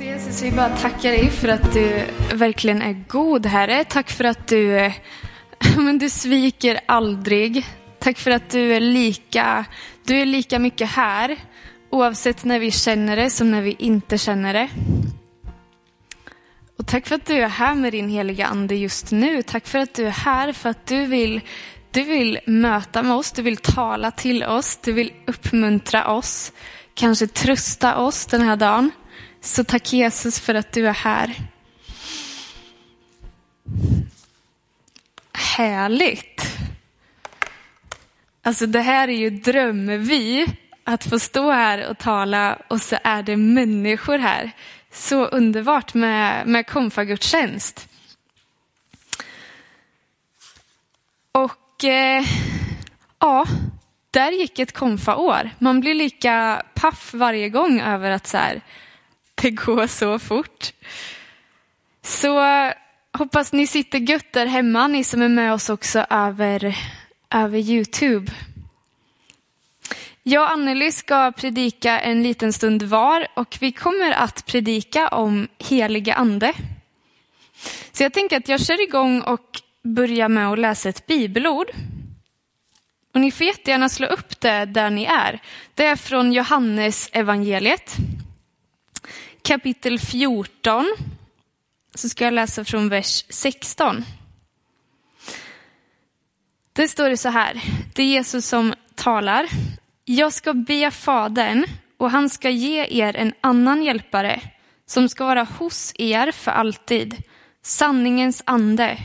Så Jesus, vi bara tackar dig för att du verkligen är god, Herre. Tack för att du, men du sviker aldrig. Tack för att du är lika, du är lika mycket här, oavsett när vi känner det som när vi inte känner det. Och tack för att du är här med din heliga Ande just nu. Tack för att du är här, för att du vill, du vill möta med oss, du vill tala till oss, du vill uppmuntra oss, kanske trösta oss den här dagen. Så tack Jesus för att du är här. Härligt. Alltså det här är ju drömvy, att få stå här och tala och så är det människor här. Så underbart med, med konfagudstjänst. Och eh, ja, där gick ett konfaår. Man blir lika paff varje gång över att så här, det går så fort. Så hoppas ni sitter gött där hemma, ni som är med oss också över, över Youtube. Jag och Anneli ska predika en liten stund var och vi kommer att predika om heliga ande. Så jag tänker att jag kör igång och börjar med att läsa ett bibelord. Och ni får jättegärna slå upp det där ni är. Det är från Johannes evangeliet kapitel 14 så ska jag läsa från vers 16. Det står det så här, det är Jesus som talar. Jag ska be Fadern och han ska ge er en annan hjälpare som ska vara hos er för alltid, sanningens ande.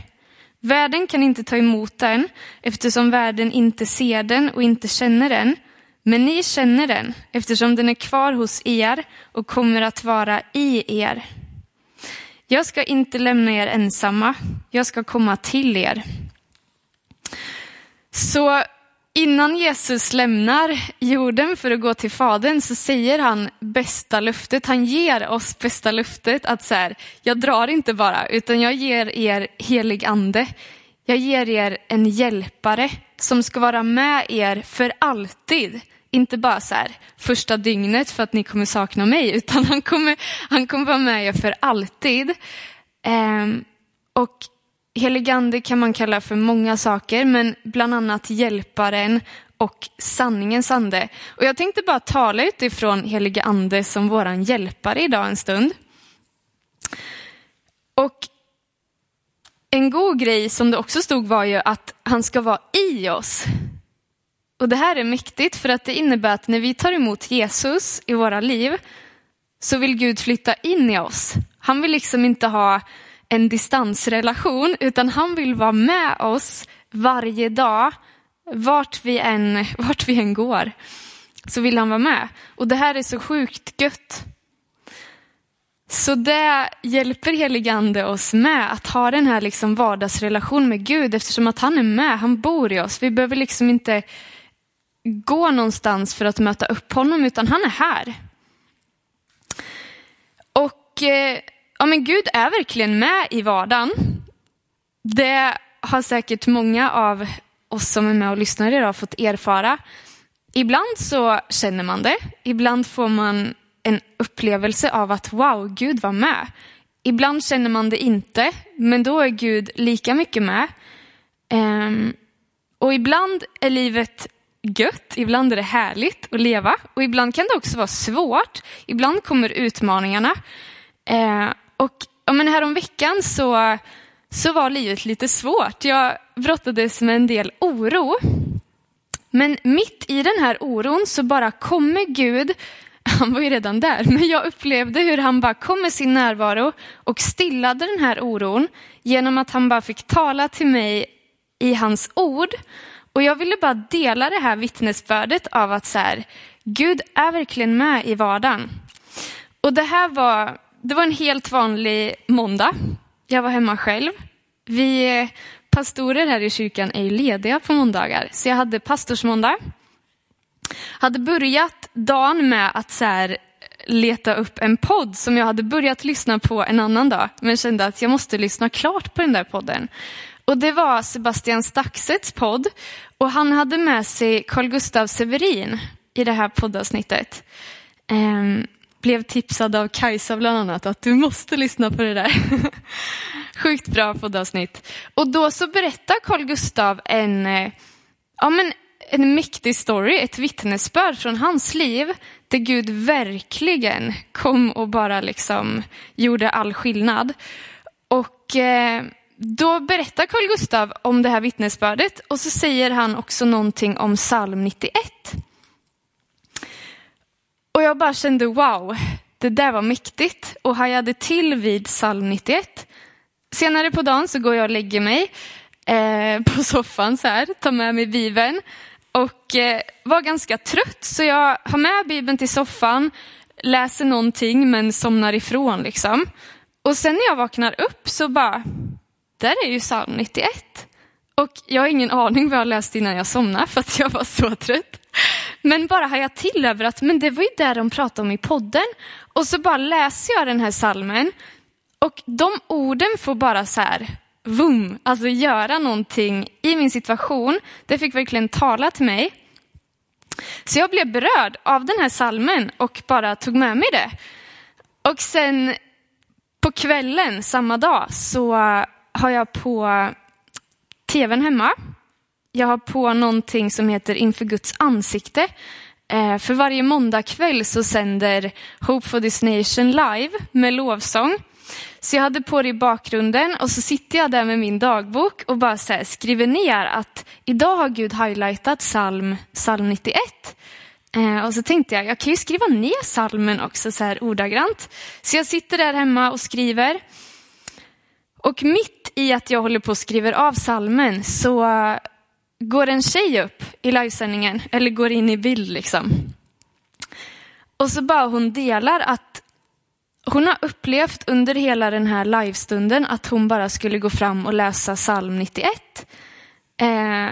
Världen kan inte ta emot den eftersom världen inte ser den och inte känner den. Men ni känner den eftersom den är kvar hos er och kommer att vara i er. Jag ska inte lämna er ensamma, jag ska komma till er. Så innan Jesus lämnar jorden för att gå till Fadern så säger han bästa löftet. Han ger oss bästa löftet att så här, jag drar inte bara, utan jag ger er helig ande. Jag ger er en hjälpare som ska vara med er för alltid. Inte bara så här, första dygnet för att ni kommer sakna mig, utan han kommer, han kommer vara med er för alltid. Ehm, och heligande kan man kalla för många saker, men bland annat hjälparen och sanningens ande. Och jag tänkte bara tala utifrån helige ande som våran hjälpare idag en stund. Och en god grej som det också stod var ju att han ska vara i oss. Och det här är mäktigt för att det innebär att när vi tar emot Jesus i våra liv så vill Gud flytta in i oss. Han vill liksom inte ha en distansrelation utan han vill vara med oss varje dag, vart vi än, vart vi än går. Så vill han vara med. Och det här är så sjukt gött. Så det hjälper heligande oss med att ha den här liksom vardagsrelation med Gud eftersom att han är med, han bor i oss. Vi behöver liksom inte gå någonstans för att möta upp honom, utan han är här. Och eh, ja, men Gud är verkligen med i vardagen. Det har säkert många av oss som är med och lyssnar idag fått erfara. Ibland så känner man det, ibland får man en upplevelse av att wow, Gud var med. Ibland känner man det inte, men då är Gud lika mycket med. Um, och ibland är livet gött, ibland är det härligt att leva och ibland kan det också vara svårt. Ibland kommer utmaningarna. Eh, och ja, men häromveckan så, så var livet lite svårt. Jag brottades med en del oro. Men mitt i den här oron så bara kommer Gud, han var ju redan där, men jag upplevde hur han bara kom med sin närvaro och stillade den här oron genom att han bara fick tala till mig i hans ord. Och jag ville bara dela det här vittnesbördet av att så här, Gud är verkligen med i vardagen. Och det här var, det var en helt vanlig måndag. Jag var hemma själv. Vi pastorer här i kyrkan är lediga på måndagar, så jag hade pastorsmåndag. Hade börjat dagen med att så här, leta upp en podd som jag hade börjat lyssna på en annan dag, men kände att jag måste lyssna klart på den där podden. Och det var Sebastian Staxets podd och han hade med sig Carl Gustav Severin i det här poddavsnittet. Ehm, blev tipsad av Kajsa bland annat att du måste lyssna på det där. Sjukt bra poddavsnitt. Och då så berättar Carl Gustav en, eh, ja, men en mäktig story, ett vittnesbörd från hans liv där Gud verkligen kom och bara liksom gjorde all skillnad. Och eh, då berättar Carl Gustav om det här vittnesbördet och så säger han också någonting om psalm 91. Och jag bara kände wow, det där var mäktigt och hajade till vid psalm 91. Senare på dagen så går jag och lägger mig eh, på soffan så här, tar med mig Bibeln och eh, var ganska trött så jag har med Bibeln till soffan, läser någonting men somnar ifrån liksom. Och sen när jag vaknar upp så bara, där är ju psalm 91. Och jag har ingen aning vad jag läste innan jag somnade för att jag var så trött. Men bara har jag till över att men det var ju där de pratade om i podden. Och så bara läser jag den här salmen och de orden får bara så här, vum, alltså göra någonting i min situation. Det fick verkligen tala till mig. Så jag blev berörd av den här salmen och bara tog med mig det. Och sen på kvällen samma dag så har jag på tvn hemma. Jag har på någonting som heter Inför Guds ansikte. Eh, för varje måndagkväll så sänder Hope for this nation live med lovsång. Så jag hade på det i bakgrunden och så sitter jag där med min dagbok och bara så skriver ner att idag har Gud highlightat psalm, psalm 91. Eh, och så tänkte jag, jag kan ju skriva ner salmen också så här ordagrant. Så jag sitter där hemma och skriver. Och mitt i att jag håller på och skriver av salmen så går en tjej upp i livesändningen, eller går in i bild liksom. Och så bara hon delar att hon har upplevt under hela den här livestunden att hon bara skulle gå fram och läsa psalm 91. Eh,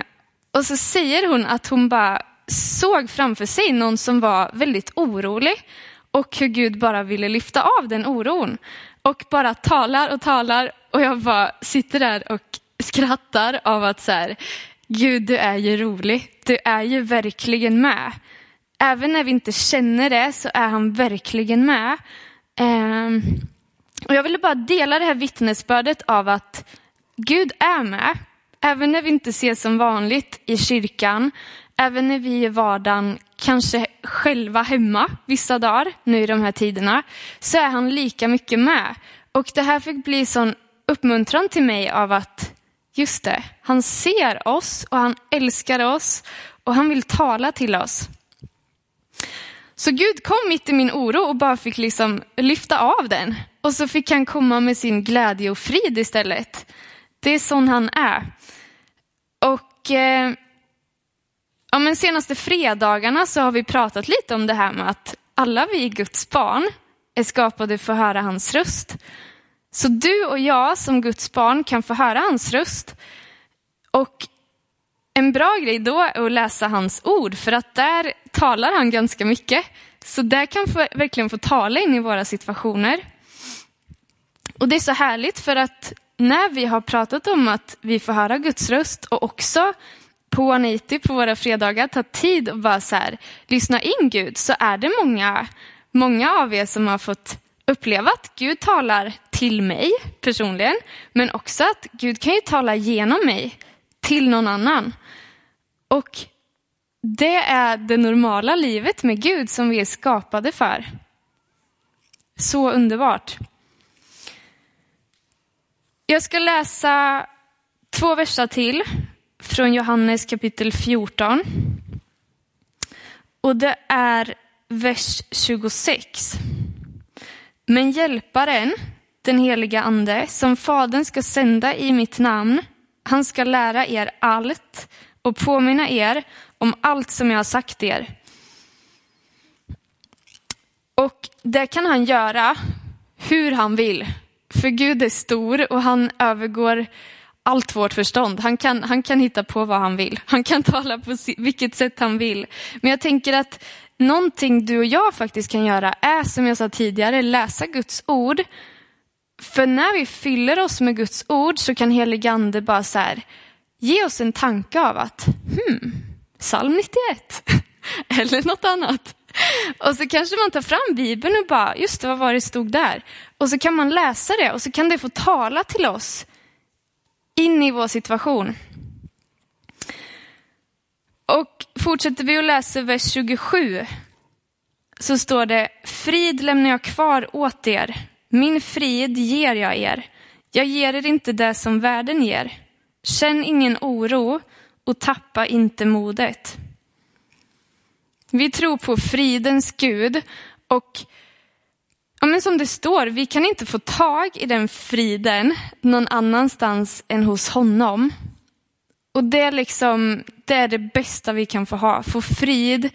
och så säger hon att hon bara såg framför sig någon som var väldigt orolig och hur Gud bara ville lyfta av den oron. Och bara talar och talar och jag bara sitter där och skrattar av att så här, Gud du är ju rolig, du är ju verkligen med. Även när vi inte känner det så är han verkligen med. Um, och jag ville bara dela det här vittnesbördet av att Gud är med. Även när vi inte ses som vanligt i kyrkan, även när vi i vardagen kanske själva hemma vissa dagar nu i de här tiderna, så är han lika mycket med. Och det här fick bli sån uppmuntran till mig av att just det, han ser oss och han älskar oss och han vill tala till oss. Så Gud kom mitt i min oro och bara fick liksom lyfta av den. Och så fick han komma med sin glädje och frid istället. Det är sån han är. Och eh, ja, men senaste fredagarna så har vi pratat lite om det här med att alla vi Guds barn är skapade för att höra hans röst. Så du och jag som Guds barn kan få höra hans röst. Och en bra grej då är att läsa hans ord, för att där talar han ganska mycket. Så där kan få, verkligen få tala in i våra situationer. Och det är så härligt för att när vi har pratat om att vi får höra Guds röst och också på Aniti på våra fredagar ta tid och bara så här, lyssna in Gud så är det många, många av er som har fått uppleva att Gud talar till mig personligen, men också att Gud kan ju tala genom mig till någon annan. Och det är det normala livet med Gud som vi är skapade för. Så underbart. Jag ska läsa två verser till från Johannes kapitel 14. Och det är vers 26. Men hjälparen, den heliga ande, som Fadern ska sända i mitt namn, han ska lära er allt och påminna er om allt som jag har sagt er. Och det kan han göra hur han vill. För Gud är stor och han övergår allt vårt förstånd. Han kan, han kan hitta på vad han vill. Han kan tala på vilket sätt han vill. Men jag tänker att någonting du och jag faktiskt kan göra är, som jag sa tidigare, läsa Guds ord. För när vi fyller oss med Guds ord så kan heligande bara så här, ge oss en tanke av att, hmm, psalm 91, eller något annat. Och så kanske man tar fram Bibeln och bara, just det, vad var det stod där? Och så kan man läsa det och så kan det få tala till oss in i vår situation. Och fortsätter vi att läsa vers 27 så står det, frid lämnar jag kvar åt er, min frid ger jag er. Jag ger er inte det som världen ger. Känn ingen oro och tappa inte modet. Vi tror på fridens Gud och ja, men som det står, vi kan inte få tag i den friden någon annanstans än hos honom. Och det är, liksom, det är det bästa vi kan få ha, få frid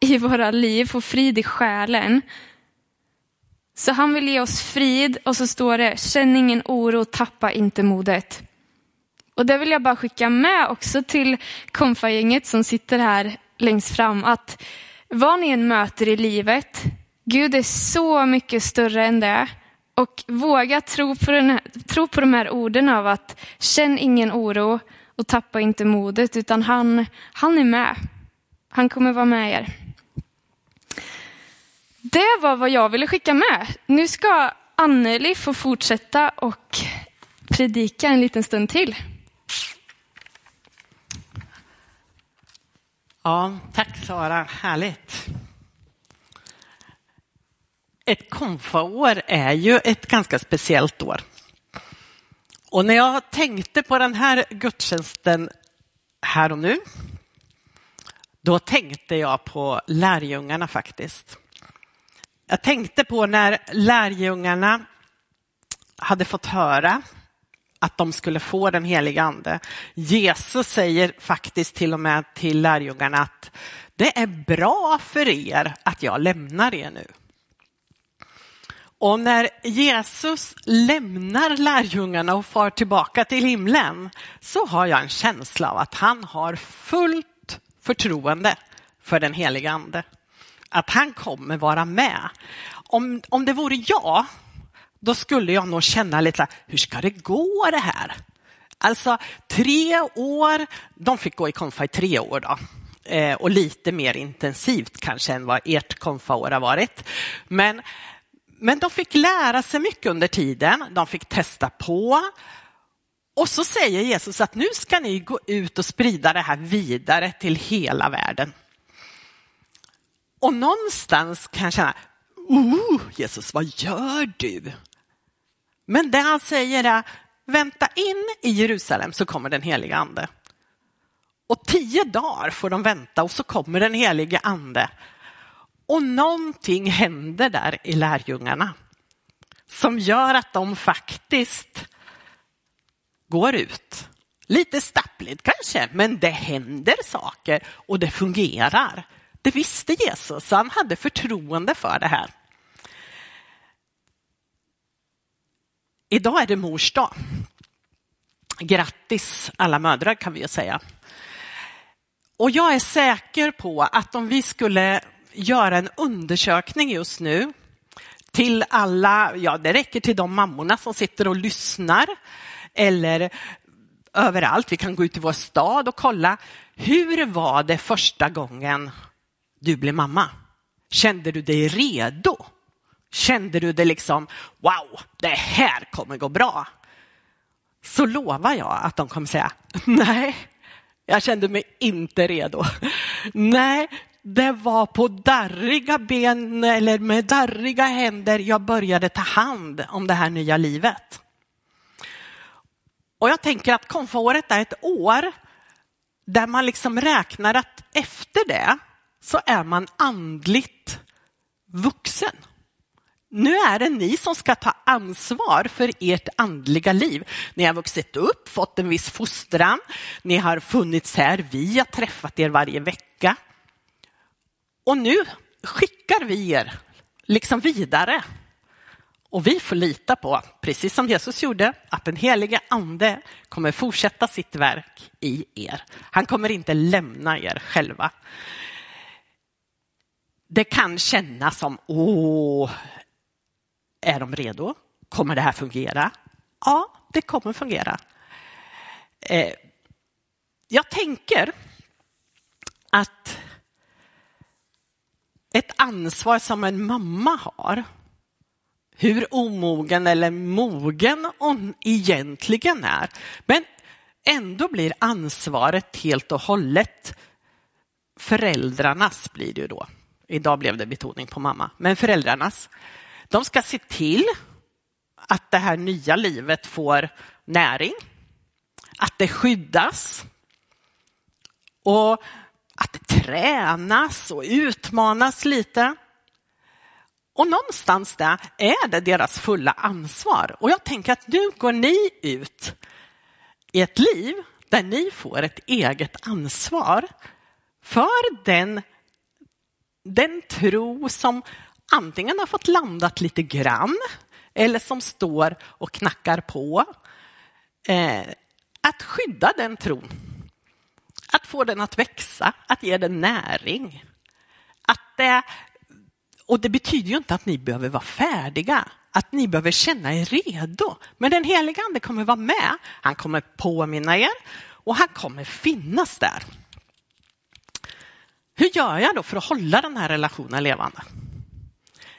i våra liv, få frid i själen. Så han vill ge oss frid och så står det, känn ingen oro, tappa inte modet. Och det vill jag bara skicka med också till konfagänget som sitter här längst fram, att vad ni än möter i livet, Gud är så mycket större än det. Och våga tro på, den här, tro på de här orden av att känn ingen oro och tappa inte modet, utan han, han är med. Han kommer vara med er. Det var vad jag ville skicka med. Nu ska Anneli få fortsätta och predika en liten stund till. Ja, tack Sara, härligt. Ett konfaår är ju ett ganska speciellt år. Och när jag tänkte på den här gudstjänsten här och nu, då tänkte jag på lärjungarna faktiskt. Jag tänkte på när lärjungarna hade fått höra att de skulle få den heliga ande. Jesus säger faktiskt till och med till lärjungarna att det är bra för er att jag lämnar er nu. Och när Jesus lämnar lärjungarna och far tillbaka till himlen så har jag en känsla av att han har fullt förtroende för den heliga ande. Att han kommer vara med. Om, om det vore jag då skulle jag nog känna lite, hur ska det gå det här? Alltså tre år, de fick gå i konfa i tre år då. Eh, och lite mer intensivt kanske än vad ert konfaår har varit. Men, men de fick lära sig mycket under tiden, de fick testa på. Och så säger Jesus att nu ska ni gå ut och sprida det här vidare till hela världen. Och någonstans kan jag känna, oh, Jesus, vad gör du? Men det han säger är, vänta in i Jerusalem så kommer den heliga ande. Och tio dagar får de vänta och så kommer den helige ande. Och någonting händer där i lärjungarna som gör att de faktiskt går ut. Lite stappligt kanske, men det händer saker och det fungerar. Det visste Jesus, så han hade förtroende för det här. Idag är det mors dag. Grattis alla mödrar kan vi ju säga. Och jag är säker på att om vi skulle göra en undersökning just nu till alla, ja det räcker till de mammorna som sitter och lyssnar eller överallt, vi kan gå ut i vår stad och kolla, hur var det första gången du blev mamma? Kände du dig redo? Kände du det liksom, wow, det här kommer gå bra? Så lovar jag att de kommer säga, nej, jag kände mig inte redo. Nej, det var på darriga ben eller med darriga händer jag började ta hand om det här nya livet. Och jag tänker att konfaåret är ett år där man liksom räknar att efter det så är man andligt vuxen. Nu är det ni som ska ta ansvar för ert andliga liv. Ni har vuxit upp, fått en viss fostran, ni har funnits här, vi har träffat er varje vecka. Och nu skickar vi er liksom vidare. Och vi får lita på, precis som Jesus gjorde, att den helige ande kommer fortsätta sitt verk i er. Han kommer inte lämna er själva. Det kan kännas som, åh, är de redo? Kommer det här fungera? Ja, det kommer fungera. Eh, jag tänker att ett ansvar som en mamma har. Hur omogen eller mogen hon egentligen är. Men ändå blir ansvaret helt och hållet föräldrarnas blir det ju då. Idag blev det betoning på mamma, men föräldrarnas. De ska se till att det här nya livet får näring, att det skyddas och att tränas och utmanas lite. Och någonstans där är det deras fulla ansvar. Och jag tänker att nu går ni ut i ett liv där ni får ett eget ansvar för den, den tro som antingen har fått landat lite grann eller som står och knackar på. Eh, att skydda den tron. Att få den att växa, att ge den näring. Att, det, och det betyder ju inte att ni behöver vara färdiga, att ni behöver känna er redo. Men den heliga ande kommer vara med. Han kommer påminna er och han kommer finnas där. Hur gör jag då för att hålla den här relationen levande?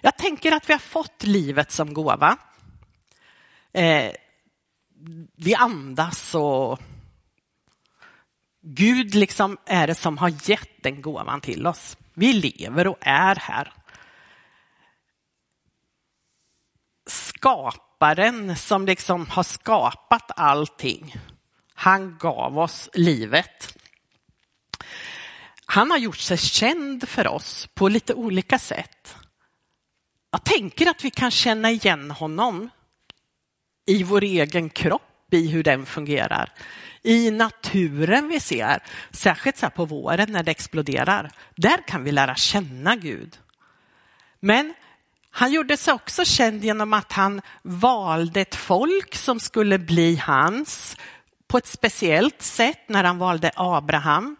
Jag tänker att vi har fått livet som gåva. Eh, vi andas och Gud liksom är det som har gett den gåvan till oss. Vi lever och är här. Skaparen som liksom har skapat allting, han gav oss livet. Han har gjort sig känd för oss på lite olika sätt. Jag tänker att vi kan känna igen honom i vår egen kropp, i hur den fungerar. I naturen vi ser, särskilt så på våren när det exploderar. Där kan vi lära känna Gud. Men han gjorde sig också känd genom att han valde ett folk som skulle bli hans på ett speciellt sätt när han valde Abraham.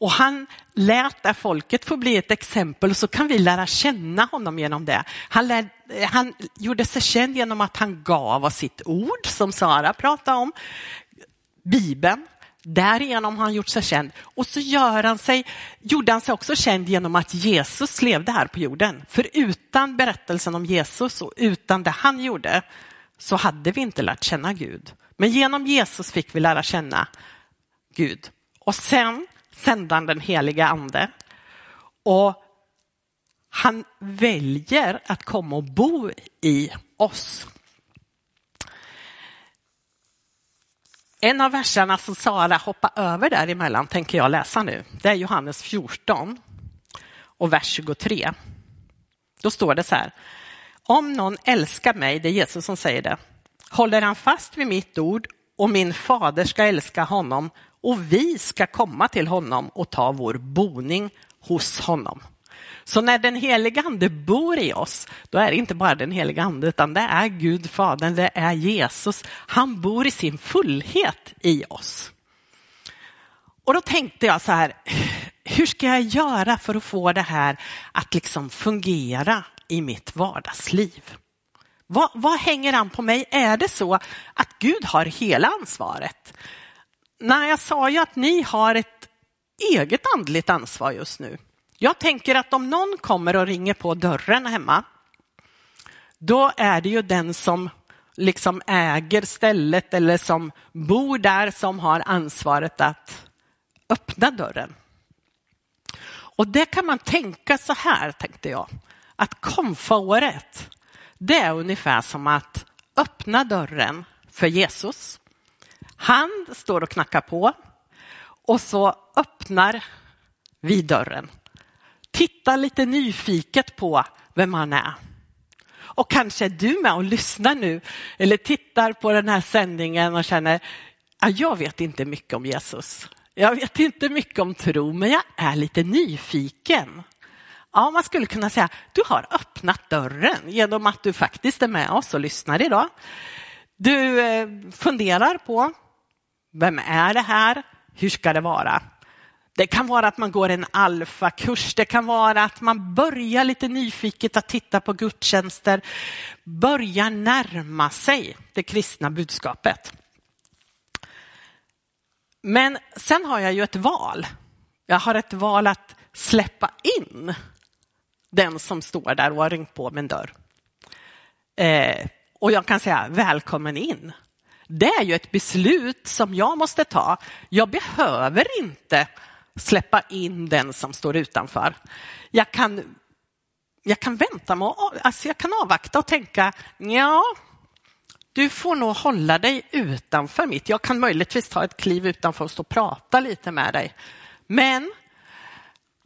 Och han lät det folket få bli ett exempel så kan vi lära känna honom genom det. Han, lär, eh, han gjorde sig känd genom att han gav oss sitt ord som Sara pratade om. Bibeln. Därigenom har han gjort sig känd. Och så gör han sig, gjorde han sig också känd genom att Jesus levde här på jorden. För utan berättelsen om Jesus och utan det han gjorde så hade vi inte lärt känna Gud. Men genom Jesus fick vi lära känna Gud. Och sen sändan den heliga ande. Och han väljer att komma och bo i oss. En av verserna som Sara hoppar över däremellan tänker jag läsa nu. Det är Johannes 14 och vers 23. Då står det så här. Om någon älskar mig, det är Jesus som säger det, håller han fast vid mitt ord och min fader ska älska honom och vi ska komma till honom och ta vår boning hos honom. Så när den heliga ande bor i oss, då är det inte bara den heliga ande, utan det är Gud Fadern, det är Jesus. Han bor i sin fullhet i oss. Och då tänkte jag så här, hur ska jag göra för att få det här att liksom fungera i mitt vardagsliv? Vad, vad hänger an på mig? Är det så att Gud har hela ansvaret? Nej, jag sa ju att ni har ett eget andligt ansvar just nu. Jag tänker att om någon kommer och ringer på dörren hemma, då är det ju den som liksom äger stället eller som bor där som har ansvaret att öppna dörren. Och det kan man tänka så här, tänkte jag, att konfaåret, det är ungefär som att öppna dörren för Jesus. Han står och knackar på och så öppnar vi dörren Tittar lite nyfiket på vem han är. Och kanske är du med och lyssnar nu eller tittar på den här sändningen och känner, jag vet inte mycket om Jesus. Jag vet inte mycket om tro, men jag är lite nyfiken. Ja, man skulle kunna säga, du har öppnat dörren genom att du faktiskt är med oss och lyssnar idag. Du eh, funderar på, vem är det här? Hur ska det vara? Det kan vara att man går en alfakurs, det kan vara att man börjar lite nyfiket att titta på gudstjänster, börjar närma sig det kristna budskapet. Men sen har jag ju ett val. Jag har ett val att släppa in den som står där och har ringt på min dörr. Eh, och jag kan säga välkommen in. Det är ju ett beslut som jag måste ta. Jag behöver inte släppa in den som står utanför. Jag kan, jag kan vänta med, alltså jag kan avvakta och tänka, ja, du får nog hålla dig utanför mitt. Jag kan möjligtvis ta ett kliv utanför och stå och prata lite med dig. Men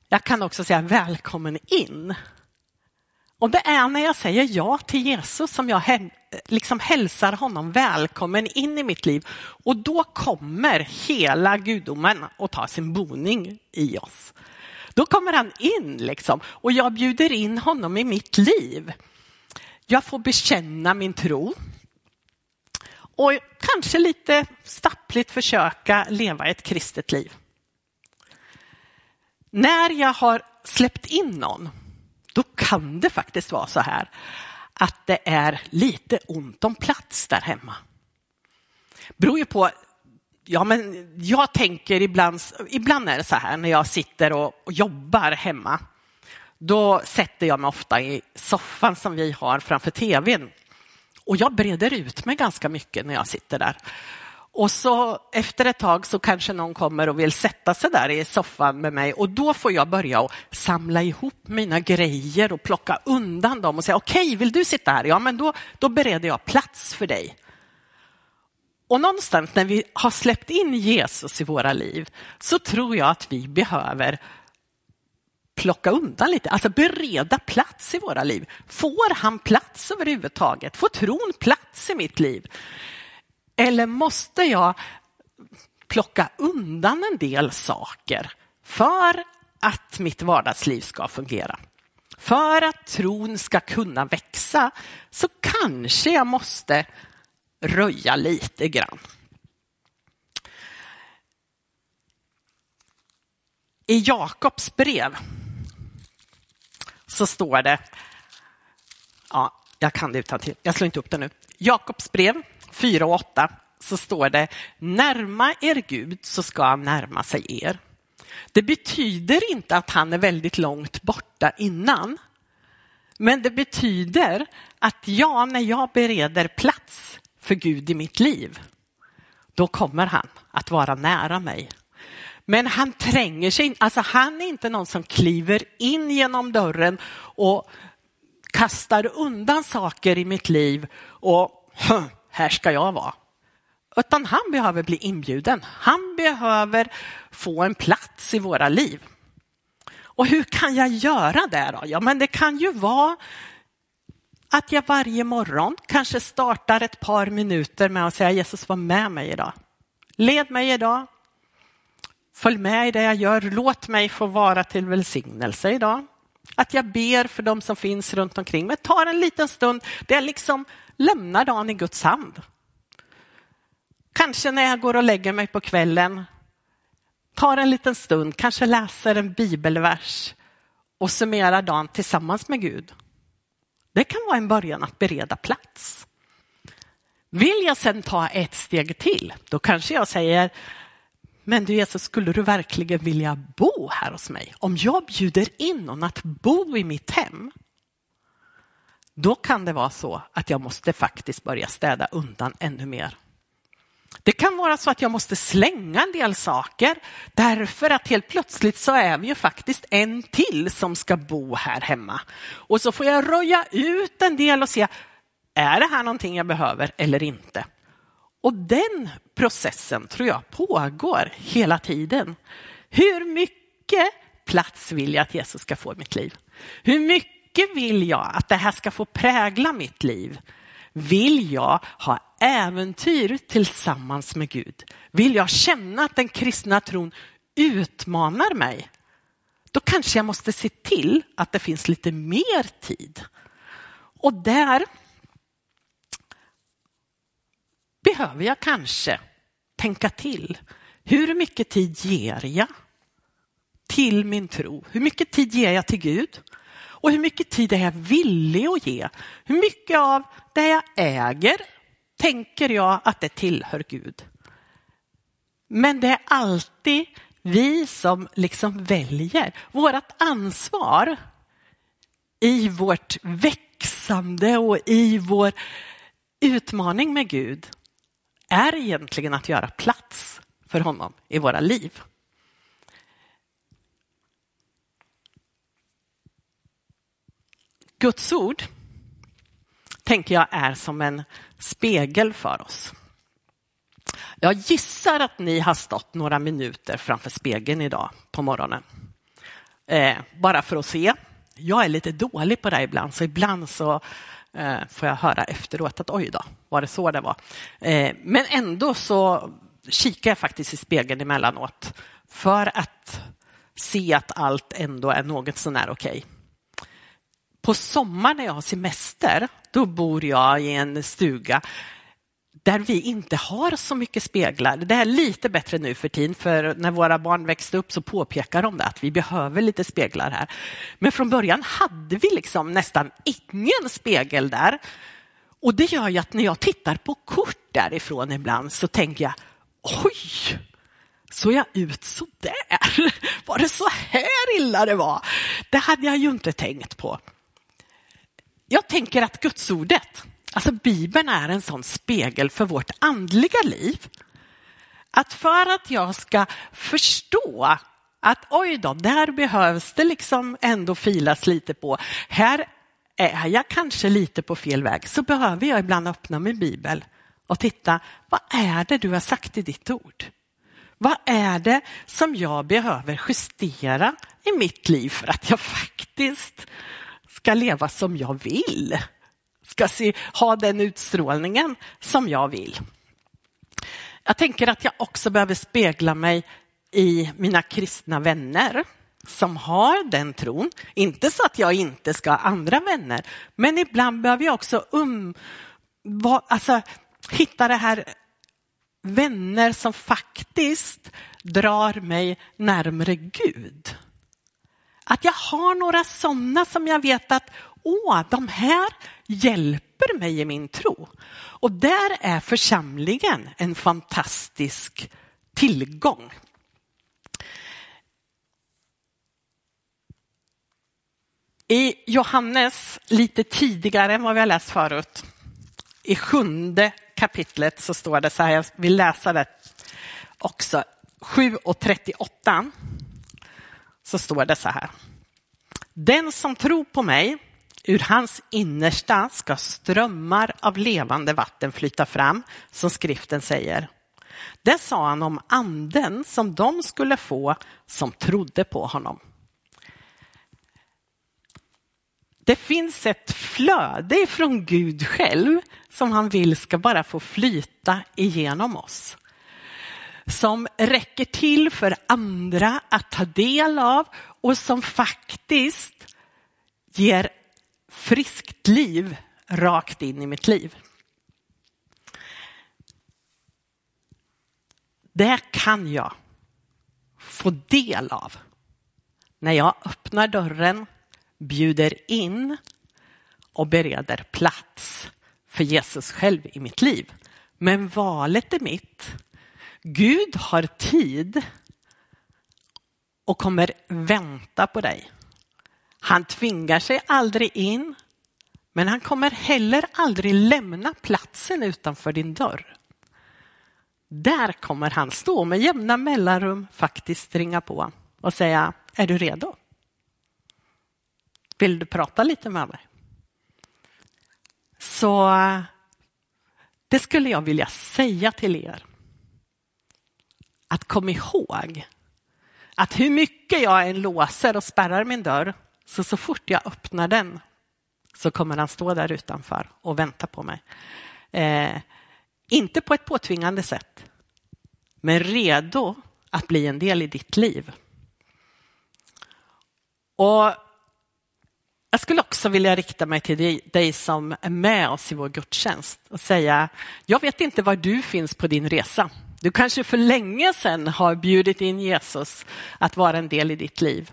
jag kan också säga välkommen in. Och det är när jag säger ja till Jesus som jag liksom hälsar honom välkommen in i mitt liv. Och då kommer hela gudomen att ta sin boning i oss. Då kommer han in liksom och jag bjuder in honom i mitt liv. Jag får bekänna min tro och kanske lite stappligt försöka leva ett kristet liv. När jag har släppt in någon, då kan det faktiskt vara så här att det är lite ont om plats där hemma. beror ju på Ja, men jag tänker ibland, ibland är det så här när jag sitter och, och jobbar hemma. Då sätter jag mig ofta i soffan som vi har framför tvn. Och jag breder ut mig ganska mycket när jag sitter där. Och så efter ett tag så kanske någon kommer och vill sätta sig där i soffan med mig och då får jag börja och samla ihop mina grejer och plocka undan dem och säga okej, okay, vill du sitta här? Ja, men då, då bereder jag plats för dig. Och någonstans när vi har släppt in Jesus i våra liv så tror jag att vi behöver plocka undan lite, alltså bereda plats i våra liv. Får han plats överhuvudtaget? Får tron plats i mitt liv? Eller måste jag plocka undan en del saker för att mitt vardagsliv ska fungera? För att tron ska kunna växa så kanske jag måste röja lite grann. I Jakobs brev så står det, ja, jag kan det utan till. jag slår inte upp det nu. Jakobs brev 4 och 8 så står det, närma er Gud så ska han närma sig er. Det betyder inte att han är väldigt långt borta innan. Men det betyder att jag, när jag bereder plats för Gud i mitt liv, då kommer han att vara nära mig. Men han tränger sig in, alltså han är inte någon som kliver in genom dörren och kastar undan saker i mitt liv och här ska jag vara. Utan han behöver bli inbjuden. Han behöver få en plats i våra liv. Och hur kan jag göra det då? Ja, men det kan ju vara att jag varje morgon kanske startar ett par minuter med att säga Jesus var med mig idag. Led mig idag. Följ med i det jag gör. Låt mig få vara till välsignelse idag. Att jag ber för de som finns runt omkring mig. Tar en liten stund där jag liksom lämnar dagen i Guds hand. Kanske när jag går och lägger mig på kvällen, tar en liten stund, kanske läser en bibelvers och summerar dagen tillsammans med Gud. Det kan vara en början att bereda plats. Vill jag sen ta ett steg till, då kanske jag säger, men du Jesus, skulle du verkligen vilja bo här hos mig? Om jag bjuder in någon att bo i mitt hem, då kan det vara så att jag måste faktiskt börja städa undan ännu mer. Det kan vara så att jag måste slänga en del saker därför att helt plötsligt så är vi ju faktiskt en till som ska bo här hemma. Och så får jag röja ut en del och se, är det här någonting jag behöver eller inte? Och den processen tror jag pågår hela tiden. Hur mycket plats vill jag att Jesus ska få i mitt liv? Hur mycket mycket vill jag att det här ska få prägla mitt liv? Vill jag ha äventyr tillsammans med Gud? Vill jag känna att den kristna tron utmanar mig? Då kanske jag måste se till att det finns lite mer tid. Och där behöver jag kanske tänka till. Hur mycket tid ger jag till min tro? Hur mycket tid ger jag till Gud? Och hur mycket tid är jag villig att ge? Hur mycket av det jag äger tänker jag att det tillhör Gud? Men det är alltid vi som liksom väljer. Vårt ansvar i vårt växande och i vår utmaning med Gud är egentligen att göra plats för honom i våra liv. Guds ord tänker jag är som en spegel för oss. Jag gissar att ni har stått några minuter framför spegeln idag på morgonen. Eh, bara för att se. Jag är lite dålig på det ibland, så ibland så eh, får jag höra efteråt att oj då, var det så det var? Eh, men ändå så kikar jag faktiskt i spegeln emellanåt för att se att allt ändå är något sånär okej. Okay. På sommaren när jag har semester, då bor jag i en stuga där vi inte har så mycket speglar. Det är lite bättre nu för tiden, för när våra barn växte upp så påpekar de det, att vi behöver lite speglar här. Men från början hade vi liksom nästan ingen spegel där. Och det gör ju att när jag tittar på kort därifrån ibland så tänker jag, oj, såg jag ut så där? Var det så här illa det var? Det hade jag ju inte tänkt på. Jag tänker att gudsordet, alltså Bibeln är en sån spegel för vårt andliga liv. Att för att jag ska förstå att oj då, där behövs det liksom ändå filas lite på. Här är jag kanske lite på fel väg så behöver jag ibland öppna min bibel och titta, vad är det du har sagt i ditt ord? Vad är det som jag behöver justera i mitt liv för att jag faktiskt ska leva som jag vill? Ska se, ha den utstrålningen som jag vill. Jag tänker att jag också behöver spegla mig i mina kristna vänner som har den tron. Inte så att jag inte ska ha andra vänner, men ibland behöver jag också um, va, alltså, hitta det här vänner som faktiskt drar mig närmre Gud. Att jag har några sådana som jag vet att åh, de här hjälper mig i min tro. Och där är församlingen en fantastisk tillgång. I Johannes, lite tidigare än vad vi har läst förut, i sjunde kapitlet så står det så här, jag vill läsa det också, 7 och 38 så står det så här. Den som tror på mig, ur hans innersta ska strömmar av levande vatten flyta fram, som skriften säger. Det sa han om anden som de skulle få som trodde på honom. Det finns ett flöde från Gud själv som han vill ska bara få flyta igenom oss. Som räcker till för andra att ta del av och som faktiskt ger friskt liv rakt in i mitt liv. Det kan jag få del av när jag öppnar dörren bjuder in och bereder plats för Jesus själv i mitt liv. Men valet är mitt. Gud har tid och kommer vänta på dig. Han tvingar sig aldrig in, men han kommer heller aldrig lämna platsen utanför din dörr. Där kommer han stå med jämna mellanrum faktiskt ringa på och säga, är du redo? Vill du prata lite med mig? Så det skulle jag vilja säga till er. Att komma ihåg att hur mycket jag än låser och spärrar min dörr, så så fort jag öppnar den så kommer han stå där utanför och vänta på mig. Eh, inte på ett påtvingande sätt, men redo att bli en del i ditt liv. Och jag skulle också vilja rikta mig till dig som är med oss i vår gudstjänst och säga, jag vet inte var du finns på din resa. Du kanske för länge sedan har bjudit in Jesus att vara en del i ditt liv.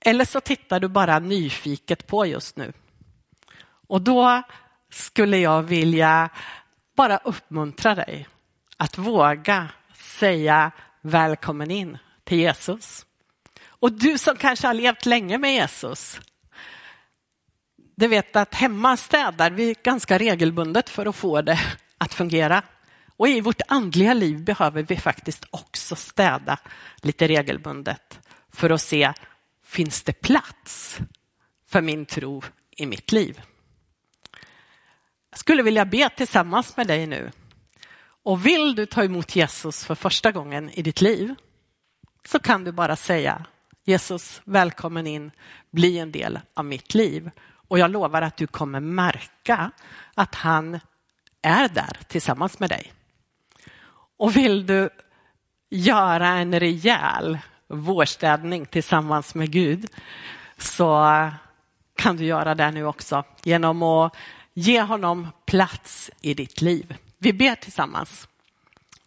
Eller så tittar du bara nyfiket på just nu. Och då skulle jag vilja bara uppmuntra dig att våga säga välkommen in till Jesus. Och du som kanske har levt länge med Jesus, du vet att hemma städar vi ganska regelbundet för att få det att fungera. Och i vårt andliga liv behöver vi faktiskt också städa lite regelbundet för att se, finns det plats för min tro i mitt liv? Jag skulle vilja be tillsammans med dig nu. Och vill du ta emot Jesus för första gången i ditt liv så kan du bara säga Jesus, välkommen in, bli en del av mitt liv. Och jag lovar att du kommer märka att han är där tillsammans med dig. Och vill du göra en rejäl vårstädning tillsammans med Gud så kan du göra det nu också genom att ge honom plats i ditt liv. Vi ber tillsammans.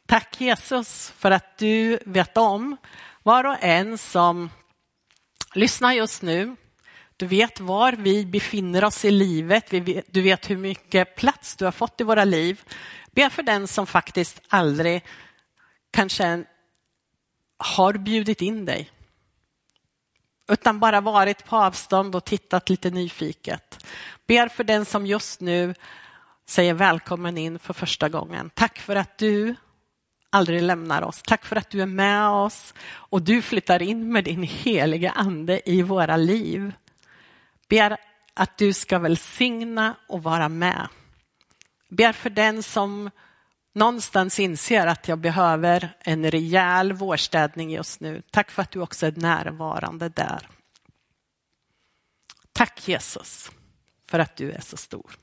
Tack Jesus för att du vet om var och en som lyssnar just nu. Du vet var vi befinner oss i livet. Du vet hur mycket plats du har fått i våra liv. Be för den som faktiskt aldrig kanske har bjudit in dig. Utan bara varit på avstånd och tittat lite nyfiket. Ber för den som just nu säger välkommen in för första gången. Tack för att du aldrig lämnar oss. Tack för att du är med oss och du flyttar in med din heliga ande i våra liv. Ber att du ska välsigna och vara med. Ber för den som någonstans inser att jag behöver en rejäl vårstädning just nu. Tack för att du också är närvarande där. Tack Jesus för att du är så stor.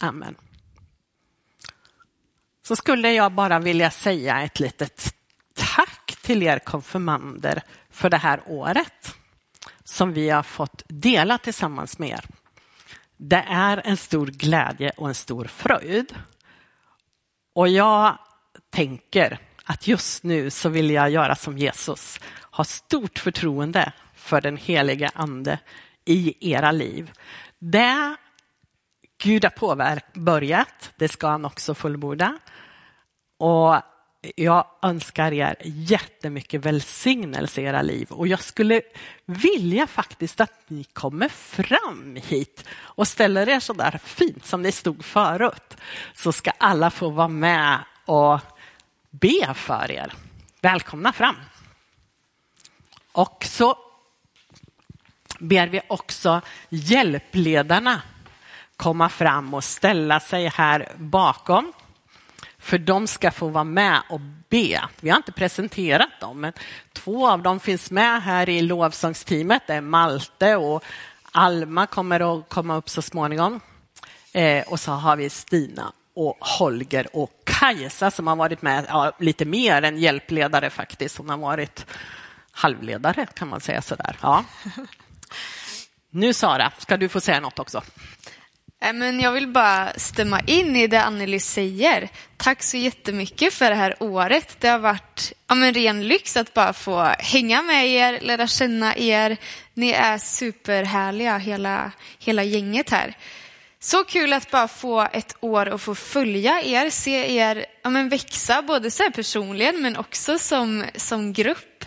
Amen. Så skulle jag bara vilja säga ett litet tack till er konfirmander för det här året som vi har fått dela tillsammans med er. Det är en stor glädje och en stor fröjd. Och jag tänker att just nu så vill jag göra som Jesus, ha stort förtroende för den heliga ande i era liv. Det Gud har påbörjat, det ska han också fullborda. Och jag önskar er jättemycket välsignelse i era liv och jag skulle vilja faktiskt att ni kommer fram hit och ställer er så där fint som ni stod förut. Så ska alla få vara med och be för er. Välkomna fram. Och så ber vi också hjälpledarna komma fram och ställa sig här bakom. För de ska få vara med och be. Vi har inte presenterat dem, men två av dem finns med här i lovsångsteamet. Det är Malte och Alma kommer att komma upp så småningom. Eh, och så har vi Stina och Holger och Kajsa som har varit med ja, lite mer än hjälpledare faktiskt. Hon har varit halvledare kan man säga sådär. Ja. Nu Sara, ska du få säga något också. Eh, men jag vill bara stämma in i det Anneli säger. Tack så jättemycket för det här året. Det har varit ja, men ren lyx att bara få hänga med er, lära känna er. Ni är superhärliga, hela, hela gänget här. Så kul att bara få ett år och få följa er, se er ja, men växa, både så personligen men också som, som grupp.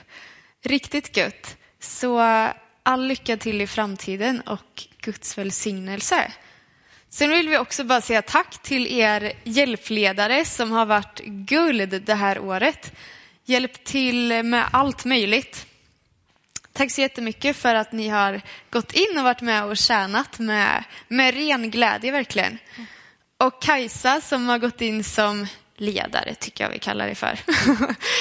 Riktigt gött. Så all lycka till i framtiden och Guds välsignelse. Sen vill vi också bara säga tack till er hjälpledare som har varit guld det här året. Hjälpt till med allt möjligt. Tack så jättemycket för att ni har gått in och varit med och tjänat med, med ren glädje verkligen. Och Kajsa som har gått in som ledare, tycker jag vi kallar det för.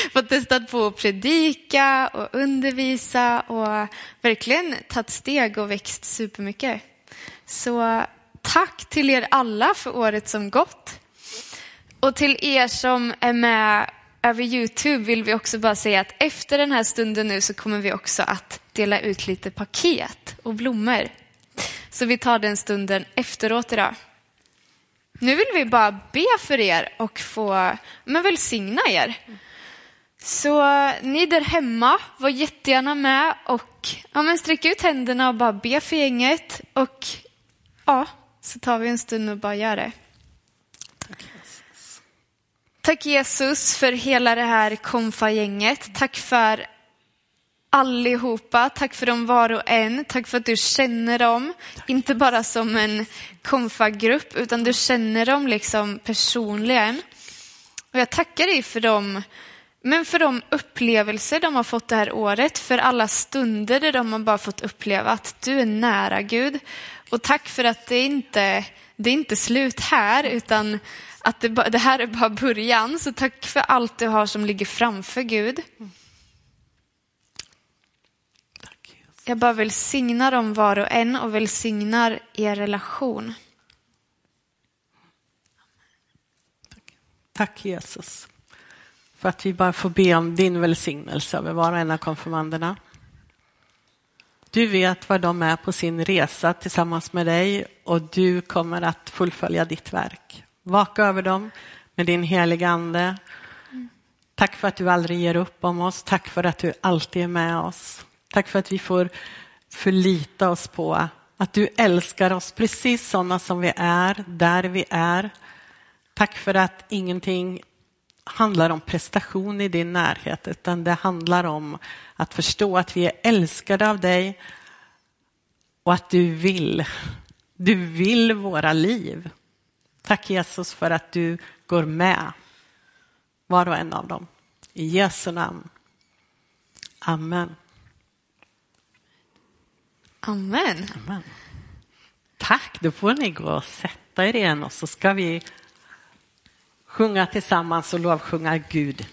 Fått testat på att predika och undervisa och verkligen tagit steg och växt supermycket. Så tack till er alla för året som gått. Och till er som är med över Youtube vill vi också bara säga att efter den här stunden nu så kommer vi också att dela ut lite paket och blommor. Så vi tar den stunden efteråt idag. Nu vill vi bara be för er och få men välsigna er. Så ni där hemma, var jättegärna med och ja, men sträck ut händerna och bara be för gänget. Och ja, så tar vi en stund och bara gör det. Tack Jesus. Tack Jesus för hela det här konfagänget. Tack för allihopa. Tack för dem var och en. Tack för att du känner dem. Inte bara som en konfagrupp, utan du känner dem liksom personligen. Och jag tackar dig för dem, men för de upplevelser de har fått det här året, för alla stunder där de har bara fått uppleva att du är nära Gud. Och tack för att det inte det är inte slut här, utan att det, det här är bara början. Så tack för allt du har som ligger framför Gud. Jag bara välsignar dem var och en och välsignar er relation. Tack Jesus för att vi bara får be om din välsignelse över var och en av konfirmanderna. Du vet var de är på sin resa tillsammans med dig och du kommer att fullfölja ditt verk. Vaka över dem med din heliga Ande. Tack för att du aldrig ger upp om oss. Tack för att du alltid är med oss. Tack för att vi får förlita oss på att du älskar oss precis sådana som vi är, där vi är. Tack för att ingenting handlar om prestation i din närhet, utan det handlar om att förstå att vi är älskade av dig och att du vill. Du vill våra liv. Tack Jesus för att du går med var och en av dem. I Jesu namn. Amen. Amen. Amen. Tack, då får ni gå och sätta er igen och så ska vi sjunga tillsammans och lovsjunga Gud.